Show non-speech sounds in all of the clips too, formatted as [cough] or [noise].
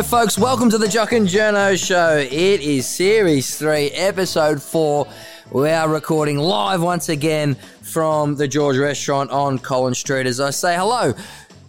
Hello, folks. Welcome to the Jock and Journo Show. It is Series 3, Episode 4. We are recording live once again from the George Restaurant on Collins Street as I say hello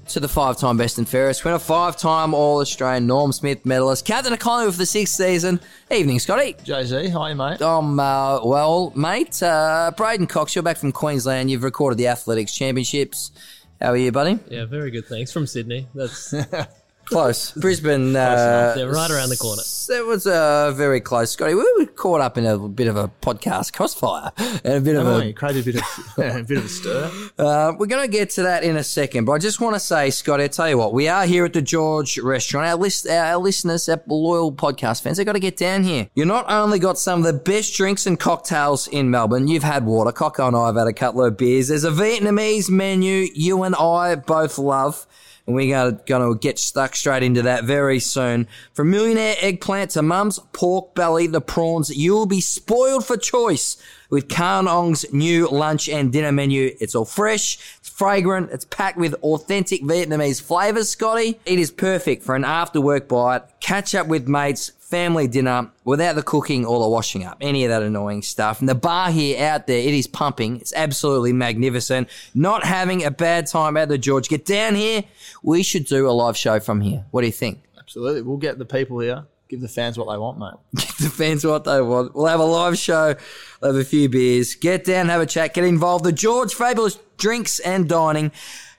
to the five time best and fairest winner, five time All Australian Norm Smith medalist, captain of Collingwood for the sixth season. Evening, Scotty. Jay Z, hi mate. Um, uh, well, mate, uh, Braden Cox, you're back from Queensland. You've recorded the Athletics Championships. How are you, buddy? Yeah, very good. Thanks from Sydney. That's [laughs] Close. [laughs] Brisbane. Uh, They're right around the corner. That was uh, very close, Scotty. We were caught up in a bit of a podcast crossfire and a bit of a. created a bit of [laughs] a bit of a stir. Uh, we're going to get to that in a second, but I just want to say, Scotty, I tell you what, we are here at the George Restaurant. Our list, our listeners, our loyal podcast fans, they got to get down here. You not only got some of the best drinks and cocktails in Melbourne. You've had water. Coco and I have had a couple of beers. There's a Vietnamese menu you and I both love. And we're going to get stuck straight into that very soon. From millionaire eggplant to mum's pork belly, the prawns, you'll be spoiled for choice with Khan new lunch and dinner menu. It's all fresh, it's fragrant, it's packed with authentic Vietnamese flavors, Scotty. It is perfect for an after work bite, catch up with mates, family dinner without the cooking or the washing up, any of that annoying stuff. And the bar here out there, it is pumping. It's absolutely magnificent. Not having a bad time at the George. Get down here. We should do a live show from here. What do you think? Absolutely, we'll get the people here. Give the fans what they want, mate. [laughs] Give the fans what they want. We'll have a live show, we'll have a few beers, get down, have a chat, get involved. The George Fabulous Drinks and Dining,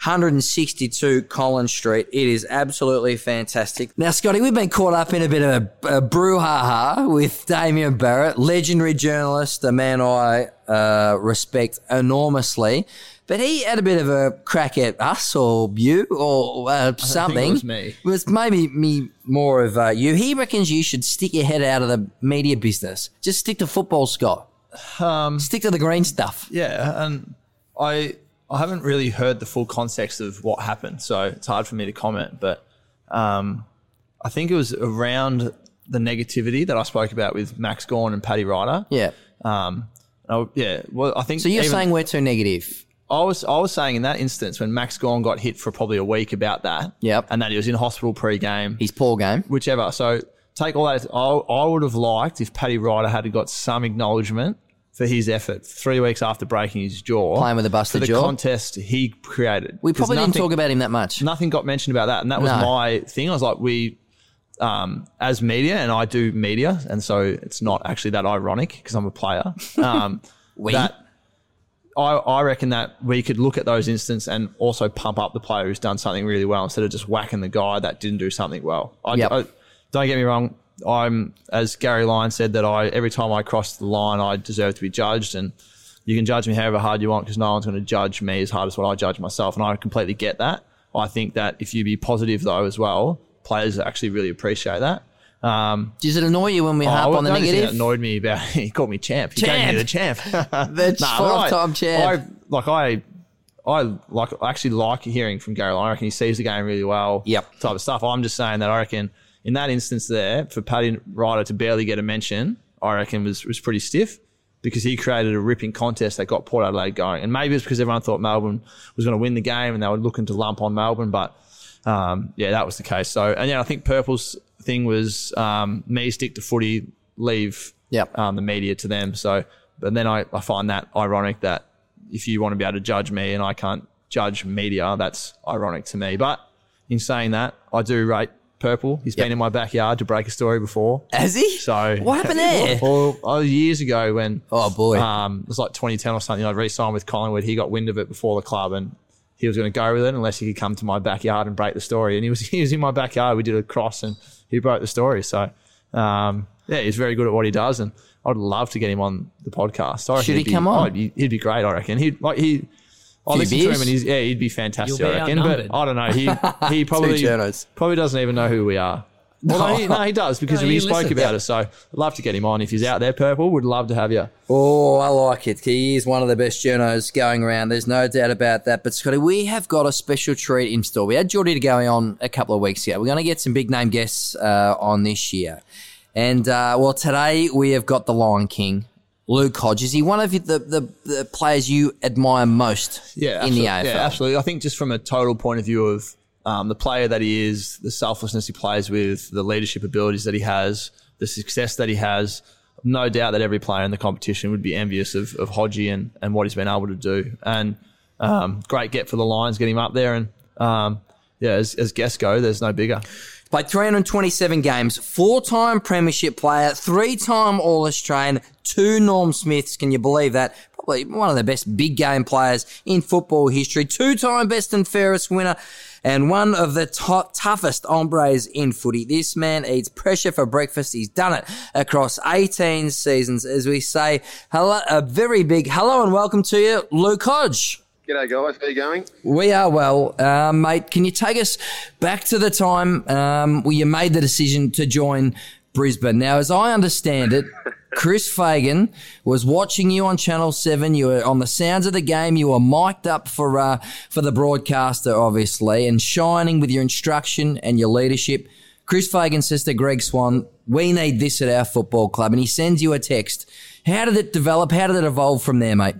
162 Collins Street. It is absolutely fantastic. Now, Scotty, we've been caught up in a bit of a, a brouhaha with Damien Barrett, legendary journalist, a man I uh, respect enormously. But he had a bit of a crack at us or you or uh, something. was me. It was maybe me more of uh, you. He reckons you should stick your head out of the media business. Just stick to football, Scott. Um, Stick to the green stuff. yeah, and I I haven't really heard the full context of what happened, so it's hard for me to comment. But um, I think it was around the negativity that I spoke about with Max Gawn and Paddy Ryder. Yeah. Um, I- yeah. Well, I think So you're even- saying we're too negative. I was I was saying in that instance when Max Gawn got hit for probably a week about that. Yep. And that he was in hospital pre-game. His poor game. whichever. So take all that. I, I would have liked if Paddy Ryder had got some acknowledgement for his effort three weeks after breaking his jaw, Playing with a for busted the jaw. contest he created. We probably didn't talk about him that much. Nothing got mentioned about that, and that was No. my thing. I was like, we. Um, as media, and I do media, and so it's not actually that ironic because I'm a player. [laughs] Um, We? that I, I reckon that we could look at those instances and also pump up the player who's done something really well instead of just whacking the guy that didn't do something well. I, Yep. I- don't get me wrong. I'm as Gary Lyon said that I every time I cross the line, I deserve to be judged, and you can judge me however hard you want because no one's going to judge me as hard as what I judge myself, and I completely get that. I think that if you be positive though as well, players actually really appreciate that. Um, Does it annoy you when we harp Oh, on the negative? That annoyed me about [laughs] he called me champ. He gave me the champ. [laughs] The [laughs] Nah, five-time champ. I like I I like I actually like hearing from Gary. Lyon. I reckon he sees the game really well. Yep. Type of stuff. I'm just saying that I reckon in that instance there for Paddy Ryder to barely get a mention, I reckon was was pretty stiff. Because he created a ripping contest that got Port Adelaide going, and maybe it's because everyone thought Melbourne was going to win the game, and they were looking to lump on Melbourne. But um, yeah, that was the case. So, and yeah, I think Purple's thing was um, me stick to footy, leave Yep. um, the media to them. So, but then I, I find that ironic that if you want to be able to judge me and I can't judge media, that's ironic to me. But in saying that, I do rate Purple. He's Yep. been in my backyard to break a story before. Has he? So What happened [laughs] there? Well, oh, years ago when Oh, boy. um, it was like 2010 or something. I re-signed with Collingwood. He got wind of it before the club, and he was going to go with it unless he could come to my backyard and break the story. And he was [laughs] he was in my backyard. We did a cross, and he broke the story. So um, yeah, he's very good at what he does, and I'd love to get him on the podcast. Should he he'd be- come on? oh, he'd, be, he'd be great. I reckon he'd like he. I Few listen to him and he's yeah he'd be fantastic. You'll be I reckon, but. I don't know. He [laughs] he probably journos. probably doesn't even know who we are. Well, no, he, [laughs] no, he does because No, we he spoke listens. about it. So I'd love to get him on if he's out there. Purple would love to have you. Oh, I like it. He is one of the best journos going around. There's no doubt about that. But Scotty, we have got a special treat in store. We had Geordie to going on a couple of weeks ago. We're going to get some big name guests uh, on this year. And uh, well, today we have got the Lion King, Luke Hodge. Is he one of the, the, the players you admire most Yeah, in the. AFL? Yeah, absolutely. I think just from a total point of view of um, the player that he is, the selflessness he plays with, the leadership abilities that he has, the success that he has. No doubt that every player in the competition would be envious of, of Hodgie and, and what he's been able to do. And um, great get for the Lions, get him up there. And um, yeah, as, as guests go, there's no bigger. Played 327 games, four-time premiership player, three-time All-Australian, two Norm Smiths. Can you believe that? Probably one of the best big game players in football history. Two-time best and fairest winner and one of the toughest hombres in footy. This man eats pressure for breakfast. He's done it across 18 seasons. As we say, hello, a very big hello and welcome to you, Luke Hodge. G'day, guys. How you going? We are well, uh, mate. Can you take us back to the time um, where you made the decision to join Brisbane? Now, as I understand it, [laughs] Chris Fagan was watching you on Channel Seven. You were on the sounds of the game. You were mic'd up for uh, for the broadcaster, obviously, and shining with your instruction and your leadership. Chris Fagan says to Greg Swann, "We need this at our football club," and he sends you a text. How did it develop? How did it evolve from there, mate?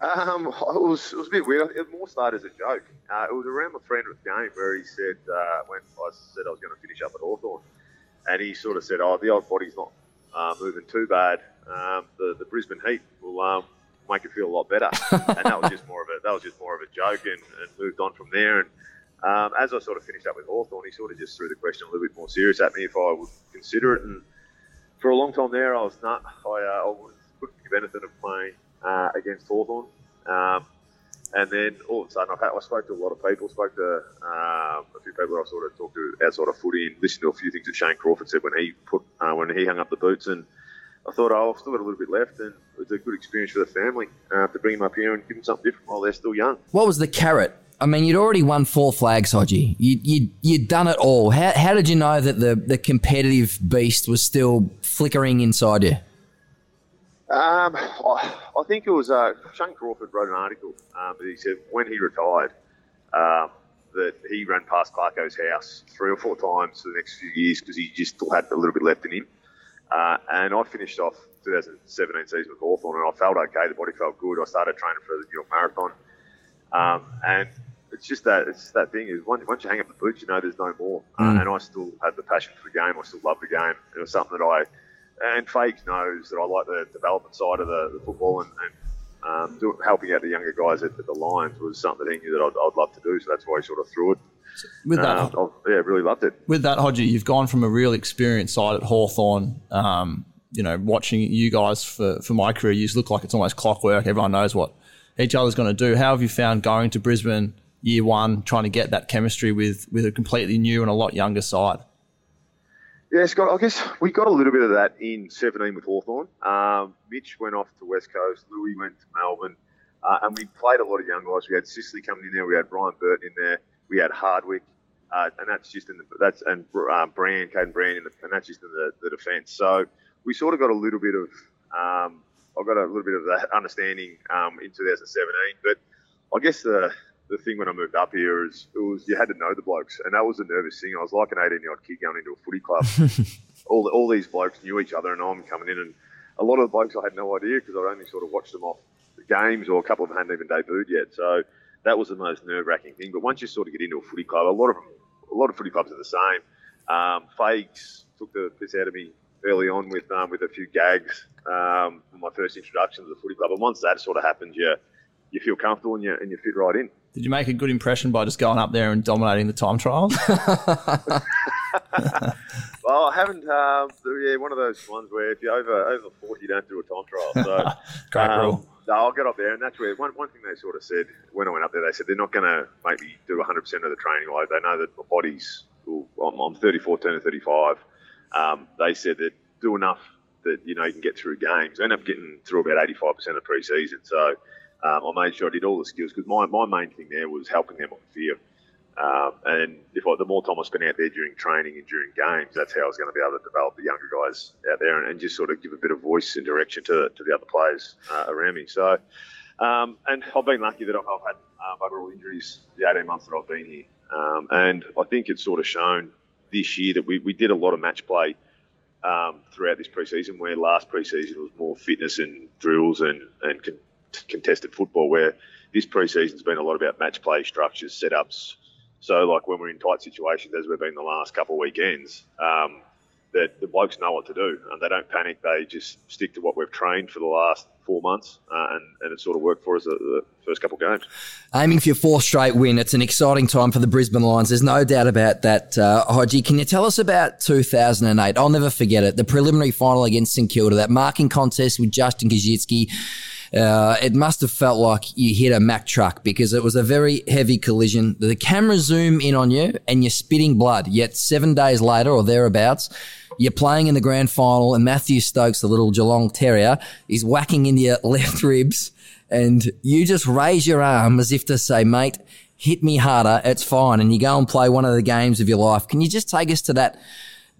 Um, [laughs] it was it was a bit weird. It more started as a joke. Uh, it was around my 300th game where he said uh, when I said I was going to finish up at Hawthorn, and he sort of said, "Oh, the old body's not uh, moving too bad. Um, the the Brisbane Heat will um, make it feel a lot better." [laughs] and that was just more of a that was just more of a joke, and, and moved on from there. And um, as I sort of finished up with Hawthorn, he sort of just threw the question a little bit more serious at me if I would consider it. And for a long time there, I was not. I, uh, I was couldn't give anything of playing uh, against Hawthorn. Um, and then all of a sudden, I've had, I spoke to a lot of people, spoke to um, a few people I sort of talked to outside of footy, and listened to a few things that Shane Crawford said when he put uh, when he hung up the boots. And I thought, oh, I've still got a little bit left, and it was a good experience for the family uh, to bring them up here and give them something different while they're still young. What was the carrot? I mean, you'd already won four flags, Hodgie. You, you, you'd done it all. How, how did you know that the, the competitive beast was still flickering inside you? Um, I, I think it was uh, Shane Crawford wrote an article um, that he said when he retired um, that he ran past Clarko's house three or four times for the next few years because he just still had a little bit left in him. Uh, and I finished off 2017 season with Hawthorn and I felt okay. The body felt good. I started training for the New York Marathon. Um, and it's just that it's that thing is once, once you hang up the boots, you know there's no more. Uh, Mm. and I still had the passion for the game. I still love the game. It was something that I and Fakes knows that I like the development side of the, the football and, and um, do, helping out the younger guys at, at the Lions was something that he knew that I'd, I'd love to do. So that's why he sort of threw it. With that, Um, yeah, really loved it. with that, Hodgie, you've gone from a real experienced side at Hawthorn. Um, you know, watching you guys for, for my career, you look like it's almost clockwork. Everyone knows what each other's going to do. How have you found going to Brisbane year one, trying to get that chemistry with with a completely new and a lot younger side? Yeah, Scott, I guess we got a little bit of that in 17 with Hawthorn. Um, Mitch went off to West Coast, Lewis went to Melbourne, uh, and we played a lot of young guys. We had Sicily coming in there, we had Ryan Burton in there, we had Hardwick, uh, and that's just in the that's and um, Brand, Kaiden Brand, in the, and that's just in the, the defence. So we sort of got a little bit of um, I got a little bit of that understanding um, in 2017, but I guess the the thing when I moved up here is it was you had to know the blokes, and that was a nervous thing. I was like an 18 year old kid going into a footy club. [laughs] all all these blokes knew each other, and I'm coming in, and a lot of the blokes I had no idea because I'd only sort of watched them off the games, or a couple of them hadn't even debuted yet. So that was the most nerve wracking thing. But once you sort of get into a footy club, a lot of them, a lot of footy clubs are the same. Um, Fags took the piss out of me early on with um, with a few gags um, my first introduction to the footy club, and once that sort of happens, you you feel comfortable and you and you fit right in. Did you make a good impression by just going up there and dominating the time trials? [laughs] [laughs] Well, I haven't. Um, yeah, one of those ones where if you're over over forty, you don't do a time trial. So [laughs] Great um, rule. No, I'll get up there, and that's where one, one thing they sort of said when I went up there. They said they're not going to make me do 100 percent of the training. Like they know that my body's. Well, I'm, I'm 34, turning 35. Um, they said that do enough that you know you can get through games. I ended up getting through about 85 percent of pre-season. So um, I made sure I did all the skills because my, my main thing there was helping them on the field. Um, and if I, the more time I spent out there during training and during games, that's how I was going to be able to develop the younger guys out there and, and just sort of give a bit of voice and direction to, to the other players uh, around me. So, um, and I've been lucky that I've, had uh, overall injuries the 18 months that I've been here. Um, and I think it's sort of shown this year that we, we did a lot of match play um, throughout this preseason, where last preseason was more fitness and drills and, and contested football, where this preseason's been a lot about match play structures, setups, So, like when we're in tight situations, as we've been the last couple of weekends, um, that the blokes know what to do and they don't panic. They just stick to what we've trained for the last four months, uh, and, and it sort of worked for us the, the first couple of games. Aiming for your fourth straight win. It's an exciting time for the Brisbane Lions. There's no doubt about that. Uh, Hodgie, can you tell us about 2008? I'll never forget it. The preliminary final against St Kilda, that marking contest with Justin Koschitzke. Uh, it must have felt like you hit a Mack truck because it was a very heavy collision. The camera zoom in on you and you're spitting blood. Yet seven days later or thereabouts, you're playing in the grand final and Matthew Stokes, the little Geelong terrier, is whacking into your [laughs] left ribs and you just raise your arm as if to say, mate, hit me harder. It's fine. And you go and play one of the games of your life. Can you just take us to that?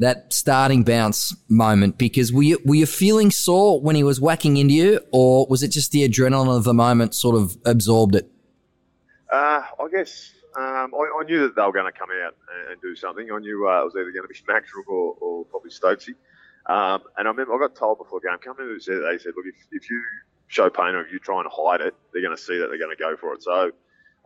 That starting bounce moment because were you, were you feeling sore when he was whacking into you or was it just the adrenaline of the moment sort of absorbed it? Uh, I guess um, I, I, knew that they were going to come out and, do something. I knew uh, it was either going to be [laughs] Max or, or probably Stokesy. Um, and I remember I got told before the game, come in, said, they said, look, if, if you show pain or if you try and hide it, they're going to see that they're going to go for it. So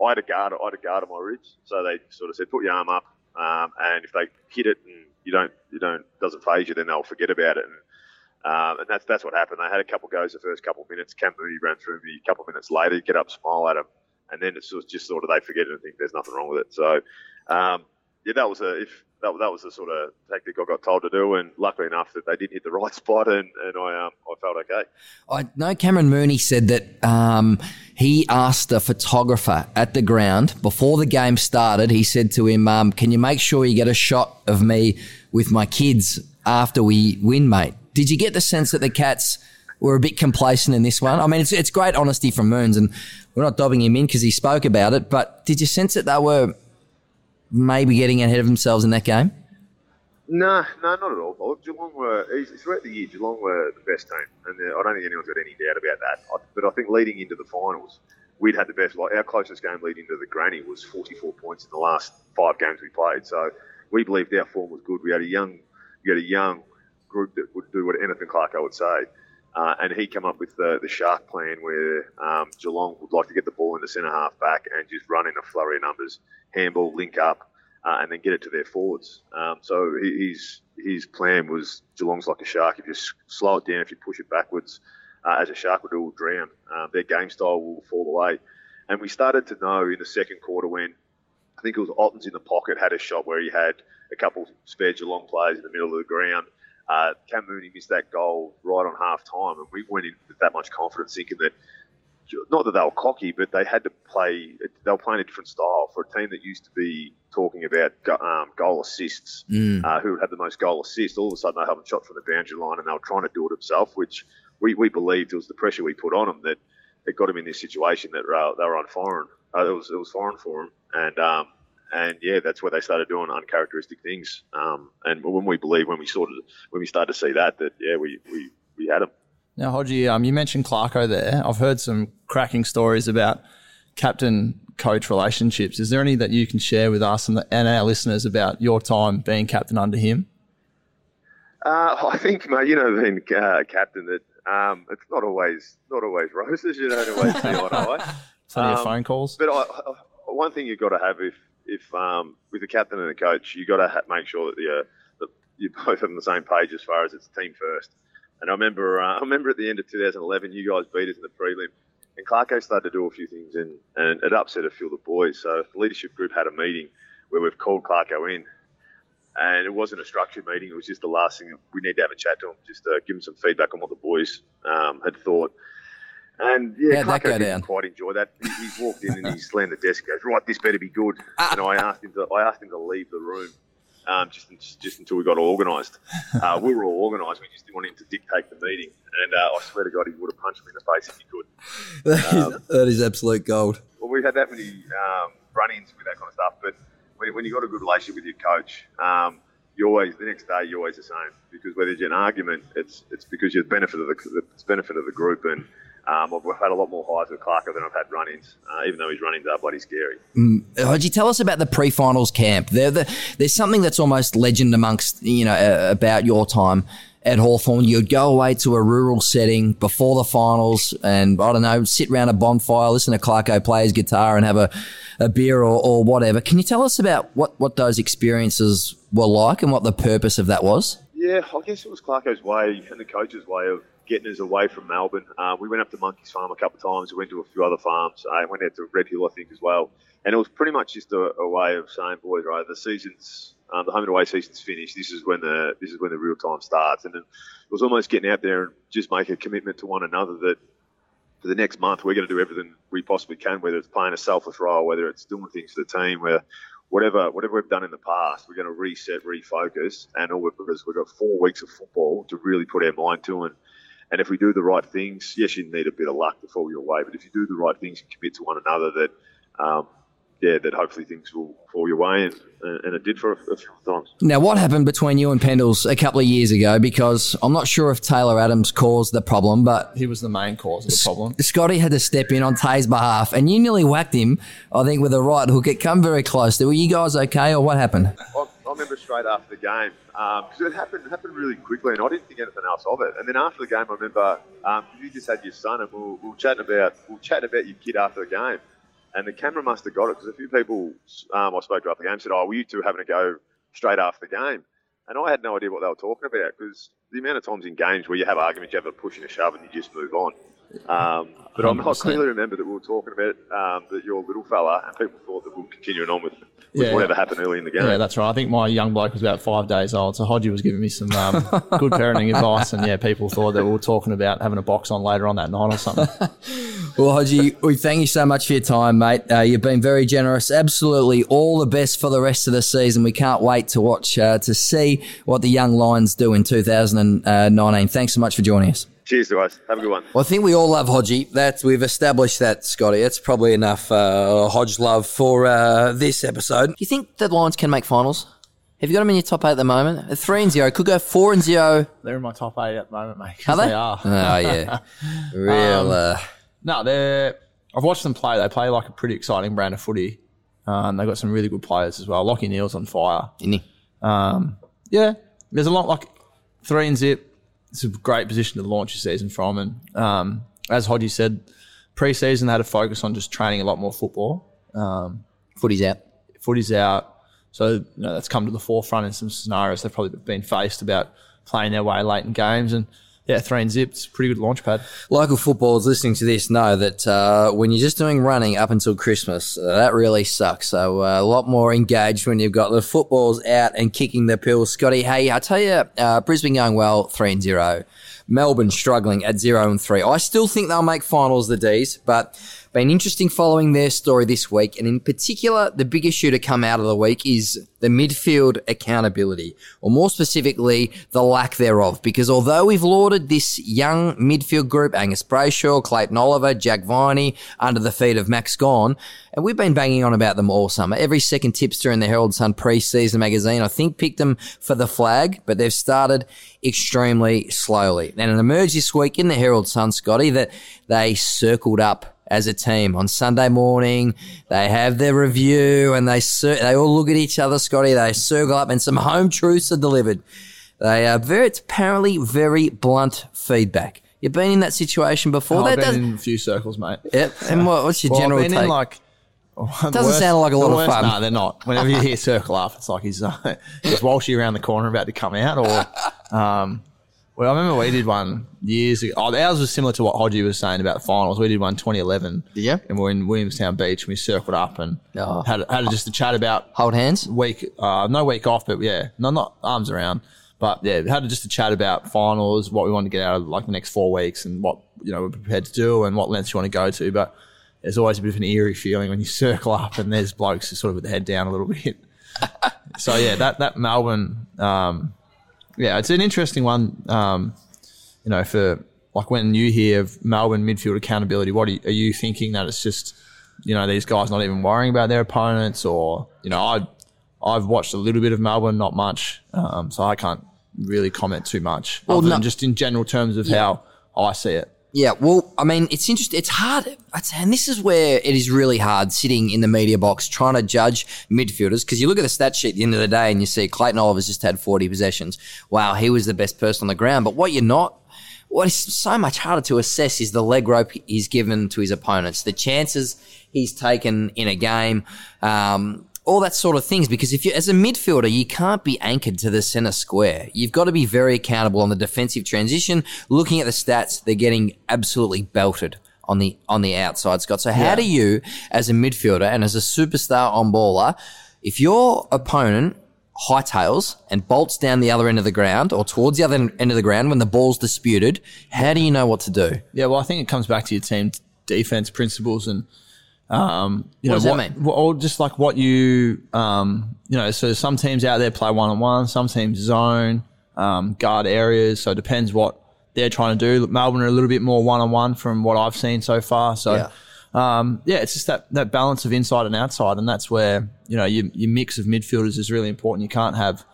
I had a guard, I had a guard on my ribs. So they sort of said, put your arm up, um, and if they hit it and you don't you don't doesn't phase you, then they'll forget about it. And, um, and that's that's what happened. They had a couple goes the first couple of minutes. Cam Mooney ran through me a couple of minutes later, get up, smile at him, and then it's just sort of they forget it and think there's nothing wrong with it. So um, yeah, that was a if that, that was the sort of tactic I got told to do, and luckily enough that they did hit the right [laughs] spot, and, and I um, I felt okay. I know Cameron Mooney said that um, he asked a photographer at the ground before the game started. He said to him, um, "Can you make sure you get a shot of me with my kids after we win, mate?" Did you get the sense that the Cats? were a bit complacent in this one. I mean, it's, it's great honesty from Moons, and we're not dobbing him in because he spoke about it. But did you sense that they were maybe getting ahead of themselves in that game? No, no, not at all. Geelong were, throughout the year, Geelong were the best team, and uh, I don't think anyone's got any doubt about that. But I think leading into the finals, we'd had the best. Like our closest game leading into the granny was 44 points in the last five games we played. So we believed our form was good. We had a young, we had a young group that would do what anything Clarko would say. Uh, and he came up with the, the shark plan where um, Geelong would like to get the ball in the centre half back and just run in a flurry of numbers, handball, link up, uh, and then get it to their forwards. Um, so his his plan was Geelong's like a shark. If you slow it down, if you push it backwards, uh, as a shark would, it will drown. Um, their game style will fall away. And we started to know in the second quarter when I think it was Ottens in the pocket had a shot where he had a couple spare Geelong players in the middle of the ground. Uh, Cam Mooney missed that goal right on half time, and we went in with that much confidence, thinking that not that they were cocky, but they had to play. They were playing a different style for a team that used to be talking about um, goal assists. Mm. Uh, who had the most goal assists? All of a sudden, they haven't shot from the boundary line, and they were trying to do it themselves, which we, we believed it was the pressure we put on them that it got them in this situation that uh, they were on foreign. Uh, it was it was foreign for them, and um, and yeah, that's where they started doing uncharacteristic things. Um, and when we believe, when we sort of when we started to see that, that yeah, we we, we had them. Now, Hodgie, um, you mentioned Clarko there. I've heard some cracking stories about captain coach relationships. Is there any that you can share with us and, the, and our listeners about your time being captain under him? Uh, I think, mate, you know, being uh, captain, that um, it's not always not always roses. You don't always see eye to eye. Plenty um, of phone calls. But I, I, one thing you've got to have if if um, with a captain and a coach, you've got to ha- make sure that, the, uh, that you're [laughs] both on the same page as far as it's team first. And I remember, uh, I remember at the end of 2011, you guys beat us in the prelim, and Clarko started to do a few things, and, and it upset a few of the boys. So the leadership group had a meeting where we've called Clarko in, and it wasn't a structured meeting. It was just the last thing we need to have a chat to him, just to give him some feedback on what the boys um, had thought. And yeah, How'd Clarko didn't quite enjoy that. He, he walked in and he [laughs] slammed the desk. Goes right, this better be good. and I asked him to, I asked him to leave the room um, just, just until we got organised. [laughs] Uh, we were all organised. We just didn't want him to dictate the meeting. And uh, I swear to God, he would have punched me in the face if he could. [laughs] That, um, is, that is absolute gold. Well, we've had that many um, run-ins with that kind of stuff. But when, when you've got a good relationship with your coach, um, you always the next day you're always the same because whether it's an argument, it's it's because you're the benefit of the, the benefit of the group and um, I've had a lot more highs with Clarko than I've had run-ins, uh, even though his run-ins are bloody scary. Mm. you tell us about the pre-finals camp? The, there's something that's almost legend amongst you know uh, about your time, at Hawthorn, you'd go away to a rural setting before the finals and, I don't know, sit around a bonfire, listen to Clarko play his guitar and have a, a beer or, or whatever. Can you tell us about what, what those experiences were like and what the purpose of that was? Yeah, I guess it was Clarko's way and the coach's way of getting us away from Melbourne. Uh, we went up to Monkey's Farm a couple of times. We went to a few other farms. I uh, went out to Red Hill, I think, as well. And it was pretty much just a, a way of saying, boys, right, the season's um, the home and away season's finished. This is when the this is when the real time starts. And it was almost getting out there and just make a commitment to one another that for the next month we're going to do everything we possibly can, whether it's playing a selfless role, whether it's doing things for the team, where whatever whatever we've done in the past, we're going to reset, refocus, and all because we've got four weeks of football to really put our mind to. And and if we do the right things, yes, you need a bit of luck to fall your way, but if you do the right things and commit to one another, that um, yeah, that hopefully things will fall your way, and, and it did for a, a few times. Now, what happened between you and Pendles a couple of years ago? Because I'm not sure if Taylor Adams caused the problem, but He was the main cause of the problem. Scotty had to step in on Tay's behalf, and you nearly whacked him, I think, with a right hook. It come very close. Were you guys okay, or what happened? I, I remember straight after the game because it happened happened really quickly, and I didn't think anything else of it. And then after the game, I remember um, you just had your son, and we were, we were chatting about we were chatting about your kid after the game, and the camera must have got it because a few people um, I spoke to after the game said, "Oh, were you two having to go straight after the game?" And I had no idea what they were talking about because the amount of times in games where you have arguments, you have a push and a shove, and you just move on. Um, but I'm, I 100%. clearly remember that we were talking about um, that you're a little fella, and people thought that we were continuing on with, with Yeah. whatever happened early in the game. Yeah, that's right. I think my young bloke was about five days old, so Hodgie was giving me some um, [laughs] good parenting advice, and yeah, people thought that we were talking about having a box on later on that night or something. [laughs] Well, Hodgie, we thank you so much for your time, mate. Uh, you've been very generous. Absolutely all the best for the rest of the season. We can't wait to watch, uh, to see what the young Lions do in 2019. Thanks so much for joining us. Cheers, guys. Have a good one. Well, I think we all love Hodgie. That's we've established that, Scotty. That's probably enough uh, Hodge love for uh, this episode. Do you think the Lions can make finals? Have you got them in your top eight at the moment? A three and zero could go four and zero. They're in my top eight at the moment, mate. Are they? They are. Oh yeah, [laughs] real. uh, No, they're. I've watched them play. They play like a pretty exciting brand of footy. Um, they've got some really good players as well. Lachie Neale's on fire. isn't he? Um, yeah, there's a lot like three and zip. It's a great position to launch your season from. And um, as Hodgie said, pre-season they had to focus on just training a lot more football. Um, Footy's out. footy's out, so you know, that's come to the forefront in some scenarios they've probably been faced about playing their way late in games. And yeah, three and zip, it's pretty good launch pad. Local footballers listening to this know that uh, when you're just doing running up until Christmas, uh, that really sucks. So uh, a lot more engaged when you've got the footballs out and kicking the pills. Scotty, hey, I tell you, uh, Brisbane going well, three and zero. Melbourne struggling at zero and three. I still think they'll make finals, the D's, but been interesting following their story this week. And in particular, the big issue to come out of the week is the midfield accountability, or more specifically, the lack thereof. Because although we've lauded this young midfield group, Angus Brayshaw, Clayton Oliver, Jack Viney, under the feet of Max Gawn, and we've been banging on about them all summer. Every second tipster in the Herald Sun pre-season magazine, I think, picked them for the flag, but they've started extremely slowly. And it emerged this week in the Herald Sun, Scotty, that they circled up as a team on Sunday morning. They have their review and they cir- they all look at each other, Scotty. They circle up and some home truths are delivered. They are very, it's apparently very blunt feedback. You've been in that situation before. I've that been doesn't, in a few circles, mate. Yep. And what, what's your Well, general I've been take? in like. Doesn't sound like a lot of fun. No, they're not. Whenever you hear circle up, it's like he's uh, is Walshy around the corner about to come out, or um, [laughs] well, I remember we did one years ago. Oh, ours was similar to what Hodgie was saying about the finals. We did one 2011. Yeah. and we're in Williamstown Beach, and we circled up and Oh. had had just a chat about Hold hands. week, uh, no week off, but yeah, no, not arms around. But yeah, we had just a chat about finals, what we want to get out of like the next four weeks, and what you know we're prepared to do, and what lengths you want to go to. But there's always a bit of an eerie feeling when you [laughs] circle up and there's blokes sort of with the head down a little bit. [laughs] so yeah, that that Melbourne, um, yeah, it's an interesting one. Um, you know, for like when you hear of Melbourne midfield accountability, what are you, are you thinking that it's just you know these guys not even worrying about their opponents, or you know I I've watched a little bit of Melbourne, not much, um, so I can't really comment too much. Well, other no- than just in general terms of how I see it. Yeah, well, I mean, it's interesting. It's hard, and this is where it is really hard sitting in the media box trying to judge midfielders because you look at the stat sheet at the end of the day and you see Clayton Oliver's just had 40 possessions. Wow, he was the best person on the ground. But what you're not, what is so much harder to assess is the leg rope he's given to his opponents, the chances he's taken in a game. Um, all that sort of things. Because if you, as a midfielder, you can't be anchored to the center square. You've got to be very accountable on the defensive transition. Looking at the stats, they're getting absolutely belted on the on the outside, Scott. So how Yeah. do you, as a midfielder and as a superstar on baller, if your opponent hightails and bolts down the other end of the ground or towards the other end of the ground when the ball's disputed, how do you know what to do? Yeah, well, I think it comes back to your team defense principles and um, you What know does that mean? what- or just like what you um, you know. So some teams out there play one on one, some teams zone, um, guard areas. So it depends what they're trying to do. Melbourne are a little bit more one on one from what I've seen so far. So. Yeah. Um, yeah, it's just that, that balance of inside and outside, and that's where you know your, your mix of midfielders is really important. You can't have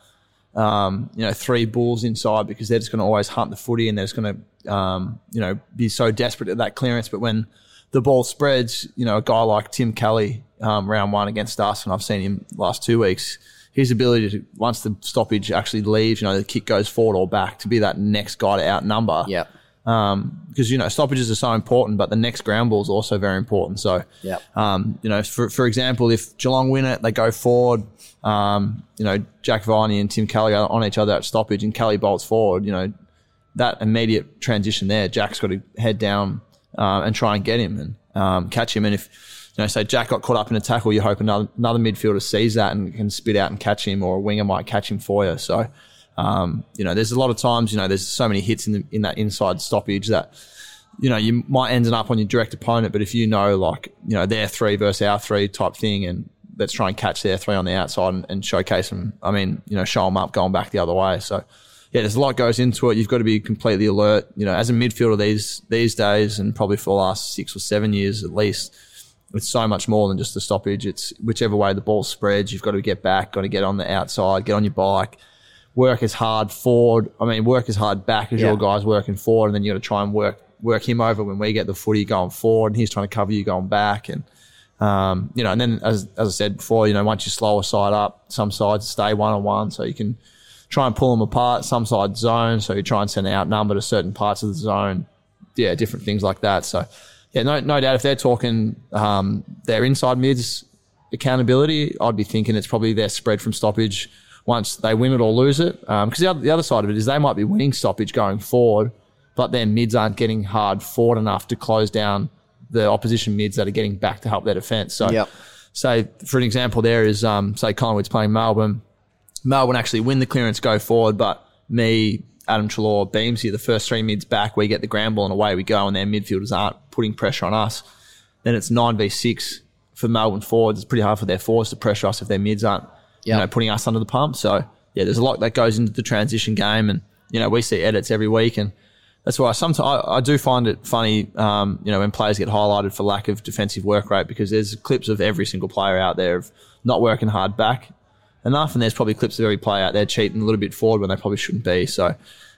um, you know, three bulls inside because they're just going to always hunt the footy and they're just going to, um, you know, be so desperate at that clearance. But when the ball spreads, you know, a guy like Tim Kelly, um, round one against us, and I've seen him last two weeks, his ability to, once the stoppage actually leaves, you know, the kick goes forward or back to be that next guy to outnumber. Yeah. Um, because, you know, stoppages are so important, but the next ground ball is also very important. So, Yeah. um, you know, for, for example, if Geelong win it, they go forward. Um, you know, Jack Viney and Tim Kelly are on each other at stoppage, and Kelly bolts forward. You know, that immediate transition there, Jack's got to head down um, and try and get him and um, catch him. And if you know, say Jack got caught up in a tackle, you hope another another midfielder sees that and can spit out and catch him, or a winger might catch him for you. So, um, you know, there's a lot of times, you know, there's so many hits in the, in that inside stoppage that you know, you might end up on your direct opponent, but if you know, like, you know, their three versus our three type thing, and let's try and catch their three on the outside and, and showcase them. I mean, you know, show them up going back the other way. So, yeah, there's a lot goes into it. You've got to be completely alert. You know, as a midfielder these these days, and probably for the last six or seven years at least, it's so much more than just the stoppage. It's whichever way the ball spreads, you've got to get back, got to get on the outside, get on your bike, work as hard forward. I mean, work as hard back as Yeah. your guys working forward, and then you got to try and work work him over when we get the footy going forward, and he's trying to cover you going back, and um, you know, and then as as I said before, you know, once you slow a side up, some sides stay one on one, so you can try and pull them apart. Some side zone, so you try and send out number to certain parts of the zone. Yeah, different things like that. So, yeah, no, no doubt if they're talking um, their inside mids accountability, I'd be thinking it's probably their spread from stoppage once they win it or lose it. Because the, other, the other side of it is they might be winning stoppage going forward, but their mids aren't getting hard forward enough to close down the opposition mids that are getting back to help their defence. So, Yep. say for an example, there is um, say Collingwood's playing Melbourne. Melbourne actually win the clearance, go forward, but me, Adam Treloar, Beamsy, the first three mids back, we get the ground ball and away we go, and their midfielders aren't putting pressure on us. Then it's nine v six for Melbourne forwards. It's pretty hard for their forwards to pressure us if their mids aren't, Yeah. you know, putting us under the pump. So yeah, there's a lot that goes into the transition game, and you know we see edits every week, and that's why sometimes I, I do find it funny, um, you know, when players get highlighted for lack of defensive work rate because there's clips of every single player out there of not working hard back enough, and there's probably clips of every player out there cheating a little bit forward when they probably shouldn't be. So,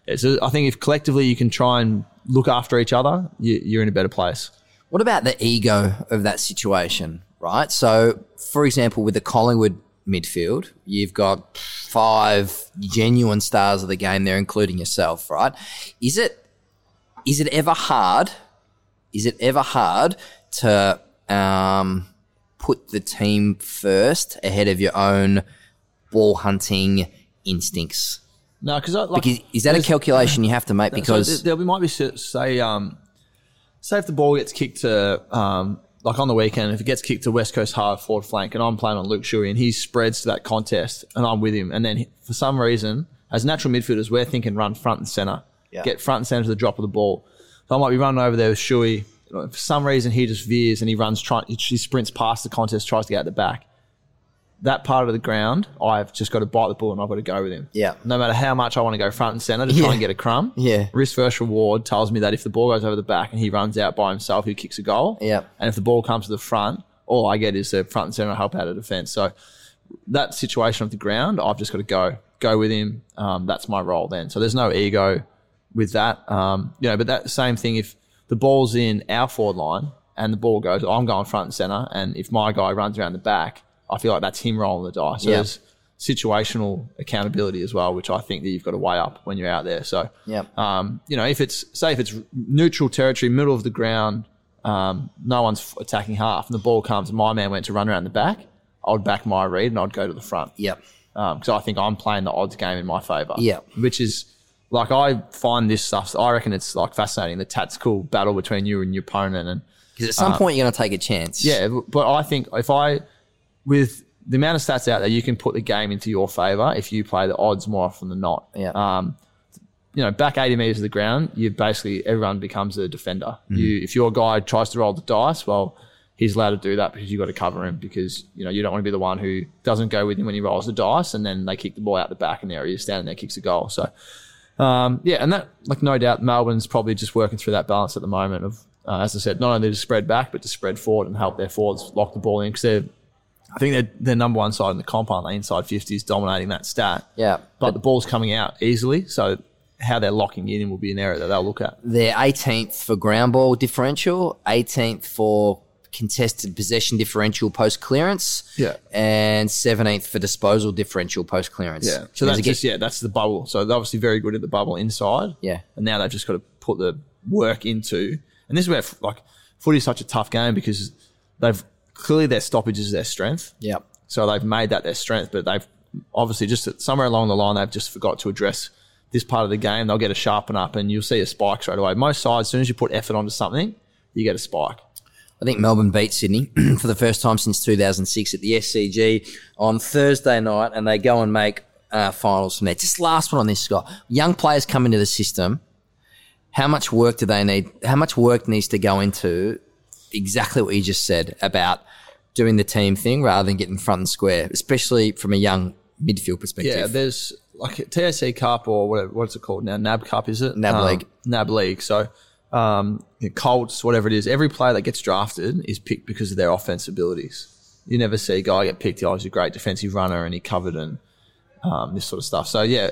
it's a, I think if collectively you can try and look after each other, you, you're in a better place. What about the ego of that situation, right? So, for example, with the Collingwood midfield, you've got five genuine stars of the game there, including yourself, right? Is it is it ever hard? Is it ever hard to um, put the team first ahead of your own ball hunting instincts? No, because like, Because is that a calculation you have to make? [laughs] So Because there, there might be say um, say if the ball gets kicked to um, like on the weekend, if it gets kicked to West Coast hard forward flank, and I'm playing on Luke Shuey, and he spreads to that contest, and I'm with him, and then he- for some reason, as natural midfielders, we're thinking run front and center, Yeah. get front and center to the drop of the ball. So I might be running over there with Shuey. For some reason, he just veers and he runs, trying, he sprints past the contest, tries to get out the back. That part of the ground, I've just got to bite the bullet and I've got to go with him. Yeah. No matter how much I want to go front and center to try Yeah. and get a crumb. Yeah. Risk versus reward tells me that if the ball goes over the back and he runs out by himself, he kicks a goal. Yeah. And if the ball comes to the front, all I get is a front and center help out of defense. So that situation of the ground, I've just got to go, go with him. Um, that's my role then. So there's no ego with that. Um, you know, but that same thing if the ball's in our forward line and the ball goes, I'm going front and center, and if my guy runs around the back, I feel like that's him rolling the dice. So Yeah. there's situational accountability as well, which I think that you've got to weigh up when you're out there. So Yep. um, you know, if it's say if it's neutral territory, middle of the ground, um, no one's attacking half, and the ball comes, my man went to run around the back, I would back my read and I'd go to the front Yep. because I think I'm playing the odds game in my favour. Yeah. which is like I find this stuff. I reckon it's like fascinating the tactical battle between you and your opponent, and Because at some point you're going to take a chance. Yeah, but I think if I, with the amount of stats out there, you can put the game into your favour if you play the odds more often than not. Yeah. Um, you know, back 80 metres of the ground, you basically, everyone becomes a defender. Mm-hmm. You, if your guy tries to roll the dice, well, he's allowed to do that because you've got to cover him because, you know, you don't want to be the one who doesn't go with him when he rolls the dice and then they kick the ball out the back and there he is standing there, kicks a goal. So, um, yeah, and that, like, no doubt Melbourne's probably just working through that balance at the moment of, uh, as I said, not only to spread back, but to spread forward and help their forwards lock the ball in because they're, I think they're, they're number one side in the comp, aren't they? Inside 50s dominating that stat. Yeah. But the ball's coming out easily, so how they're locking in will be an area that they'll look at. They're 18th for ground ball differential, 18th for contested possession differential post clearance, Yeah. and 17th for disposal differential post clearance. Yeah. So that's just yeah, that's the bubble. So they're obviously very good at the bubble inside. Yeah. And now they've just got to put the work into, and this is where like footy is such a tough game because they've clearly their stoppage is their strength. yeah. So they've made that their strength, but they've obviously just somewhere along the line they've just forgot to address this part of the game. They'll get a sharpen up, and you'll see a spike straight away. Most sides, as soon as you put effort onto something, you get a spike. I think Melbourne beat Sydney [clears throat] for the first time since 2006 at the SCG on Thursday night, and they go and make uh, finals from there. Just last one on this, Scott. Young players come into the system. How much work do they need? How much work needs to go into exactly what you just said about doing the team thing rather than getting front and square, especially from a young midfield perspective? Yeah, there's like a TAC Cup or whatever, what's it called now? NAB Cup, is it? NAB Um, League. NAB League. So, um, Colts, whatever it is, every player that gets drafted is picked because of their offense abilities. You never see a guy get picked, oh, he's a great defensive runner and he covered and um, this sort of stuff. So, yeah,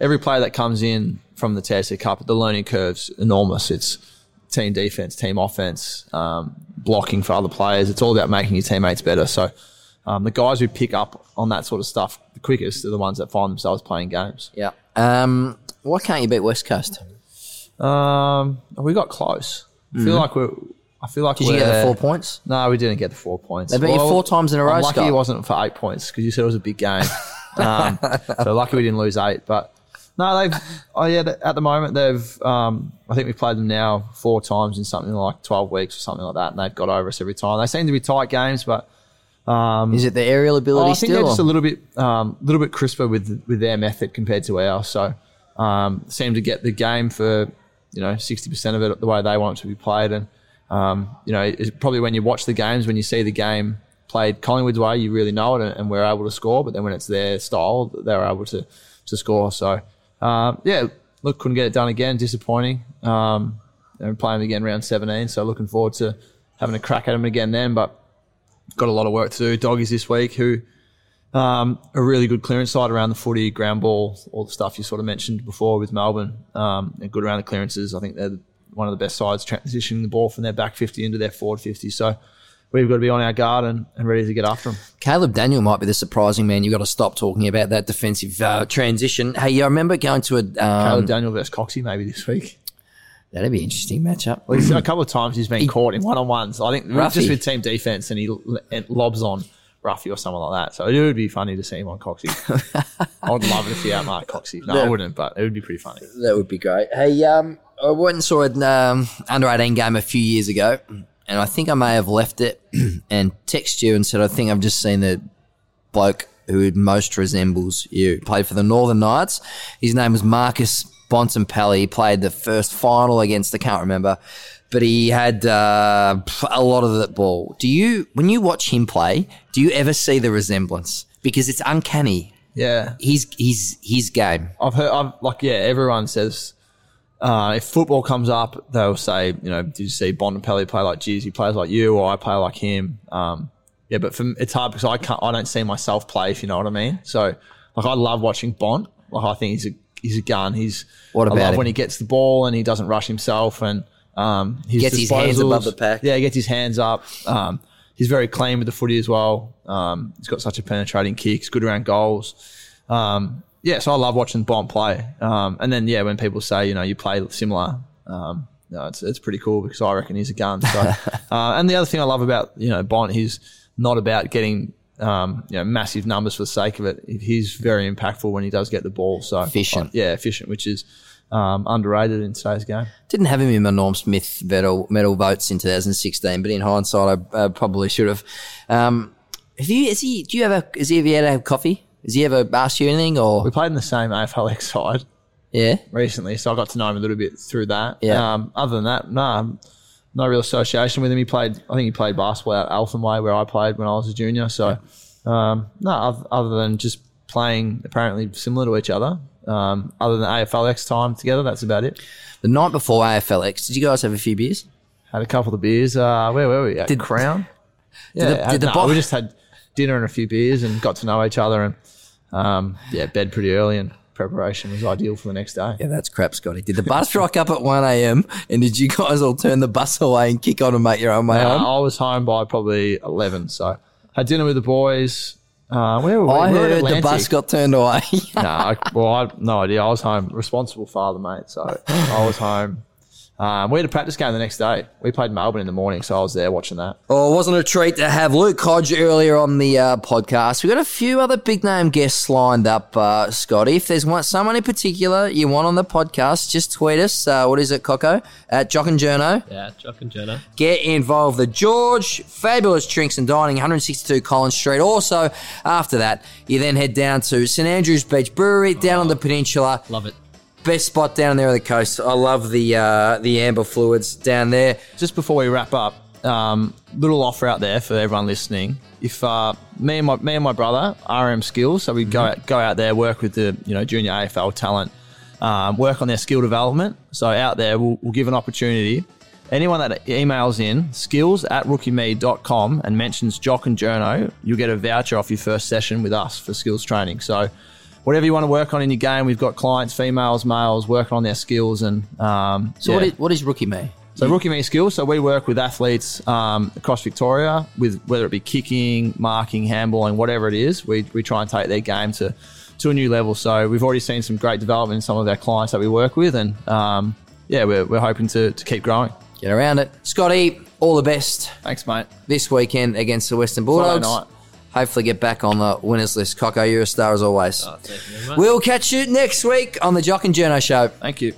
every player that comes in from the TAC Cup, the learning curve's enormous. It's team defense, team offense, um, blocking for other players. It's all about making your teammates better. So, um, the guys who pick up on that sort of stuff the quickest are the ones that find themselves playing games. Yeah. Um, why can't you beat West Coast? Um, we got close. I feel like we're. I feel like Mm-hmm. Did you get the we're- four points? No, we didn't get the four points. They beat you four times in a row, I'm lucky Scott. it wasn't for eight points because you said it was a big game. [laughs] um, so lucky we didn't lose eight. But no, they've. Oh yeah, at the moment they've. Um, I think we've played them now four times in something like twelve weeks or something like that, and they've got over us every time. They seem to be tight games, but Is it the aerial ability Oh, I think still? they're just a little bit, um, little bit crisper with with their method compared to ours. So, um, seem to get the game for you know sixty percent of it the way they want it to be played. And um, you know, it's probably when you watch the games, when you see the game played Collingwood's way, you really know it, and, and we're able to score. But then when it's their style, they're able to to score. So, um, yeah, look, couldn't get it done again. Disappointing. Um, and playing again round seventeen. So looking forward to having a crack at them again then. But got a lot of work to do. Doggies this week, who um, a really good clearance side around the footy, ground ball, all the stuff you sort of mentioned before with Melbourne. Um, good around the clearances. I think they're one of the best sides transitioning the ball from their back 50 into their forward 50. So we've got to be on our guard and, and ready to get after them. Caleb Daniel might be the surprising man. You've got to stop talking about that defensive uh, transition. Hey, I remember going to a. Um, Caleb Daniel versus Coxie maybe this week. that'd be an interesting matchup. Well, a couple of times he's been caught in one on ones. I think Ruffy. just with team defense and he lobs on Ruffy or someone like that. So it would be funny to see him on Coxie. [laughs] I would love it if he outmarked Coxie. No, I wouldn't, but it would be pretty funny. That would be great. Hey, um, I went and saw an um, under 18 game a few years ago, and I think I may have left it [clears throat] and texted you and said, I think I've just seen the bloke who most resembles you. Played for the Northern Knights. His name was Marcus Bontempelli. He played the first final against, I can't remember, but he had uh, a lot of that ball. Do you, when you watch him play, do you ever see the resemblance? Because it's uncanny. Yeah. He's, he's, his game. I've heard, I've, like, yeah, everyone says uh, if football comes up, they'll say, you know, did you see Bontempelli play like, geez, he plays like you, or I play like him. Um, yeah, but for, it's hard because I can't, I don't see myself play, if you know what I mean. So, like, I love watching Bont. Like, I think he's a, he's a gun. He's, What I about love him? when he gets the ball and he doesn't rush himself and Um, his Gets his hands above the pack. Yeah, he gets his hands up. Um, he's very clean with the footy as well. Um, he's got such a penetrating kick. He's good around goals. Um, yeah, so I love watching Bont play. Um, and then yeah, when people say you know you play similar, um, no, it's it's pretty cool because I reckon he's a gun. So, [laughs] uh, and the other thing I love about you know Bont, he's not about getting. Um, you know, massive numbers for the sake of it. He's very impactful when he does get the ball. So Efficient. uh, yeah, efficient, which is um, underrated in today's game. Didn't have him in my Norm Smith medal, medal votes in 2016, but in hindsight, I uh, probably should have. Um, have you? Is he? Do you ever? Is he ever had a coffee? Has he ever asked you anything? or? We played in the same AFLX side. yeah, recently, so I got to know him a little bit through that. Yeah. Um, other than that, no, um, no real association with him. He played, I think he played basketball at Eltham Way where I played when I was a junior. So, um, no, other, other than just playing apparently similar to each other. Um, other than AFLX time together, that's about it. the night before AFLX, did you guys have a few beers? Had a couple of beers. Uh, where were we? At Did- Crown. Yeah, [laughs] the- did the no, bo- we just had dinner and a few beers and got to know each other and um, yeah, bed pretty early and preparation was ideal for the next day. Yeah, that's crap, Scotty. Did the bus rock up at 1 a.m. and did you guys all turn the bus away and kick on and make your own way Uh, home? I was home by probably 11, so had dinner with the boys. Uh, where were we? I We heard the bus got turned away. [laughs] no, I, well, I no idea. I was home. Responsible father, mate. So I was home. Um, we had a practice game the next day. We played Melbourne in the morning, so I was there watching that. Oh, it wasn't a treat to have Luke Hodge earlier on the uh, podcast. We've got a few other big name guests lined up, uh, Scotty. If there's one, someone in particular you want on the podcast, just tweet us. Uh, what is it, Coco? At Jock and Journo. Yeah, Jock and Journo. Get involved. The George, fabulous drinks and dining, 162 Collins Street. Also, after that, you then head down to St Andrews Beach Brewery down on the peninsula. Love it. Best spot down there on the coast. I love the uh, the amber fluids down there. Just before we wrap up, um, little offer out there for everyone listening. If uh, me and my me and my brother RM Skills, so we go out, go out there, work with the you know junior AFL talent, um, work on their skill development. So out there, we'll, we'll give an opportunity. Anyone that emails in skills at rookieme.com and mentions Jock and Journo, you'll get a voucher off your first session with us for skills training. So whatever you want to work on in your game, we've got clients, females, males, working on their skills. And um, So, yeah. what, is, what is Rookie Me? So rookie me skills. So we work with athletes um, across Victoria with whether it be kicking, marking, handballing, whatever it is. We, we try and take their game to to a new level. So we've already seen some great development in some of our clients that we work with, and um, yeah, we're, we're hoping to, to keep growing. Get around it. Scotty, all the best Thanks, mate. this weekend against the Western Bulldogs. Hopefully, get back on the winners list. Coco, you're a star as always. Oh, you. We'll catch you next week on the Jock and Journo Show. Thank you.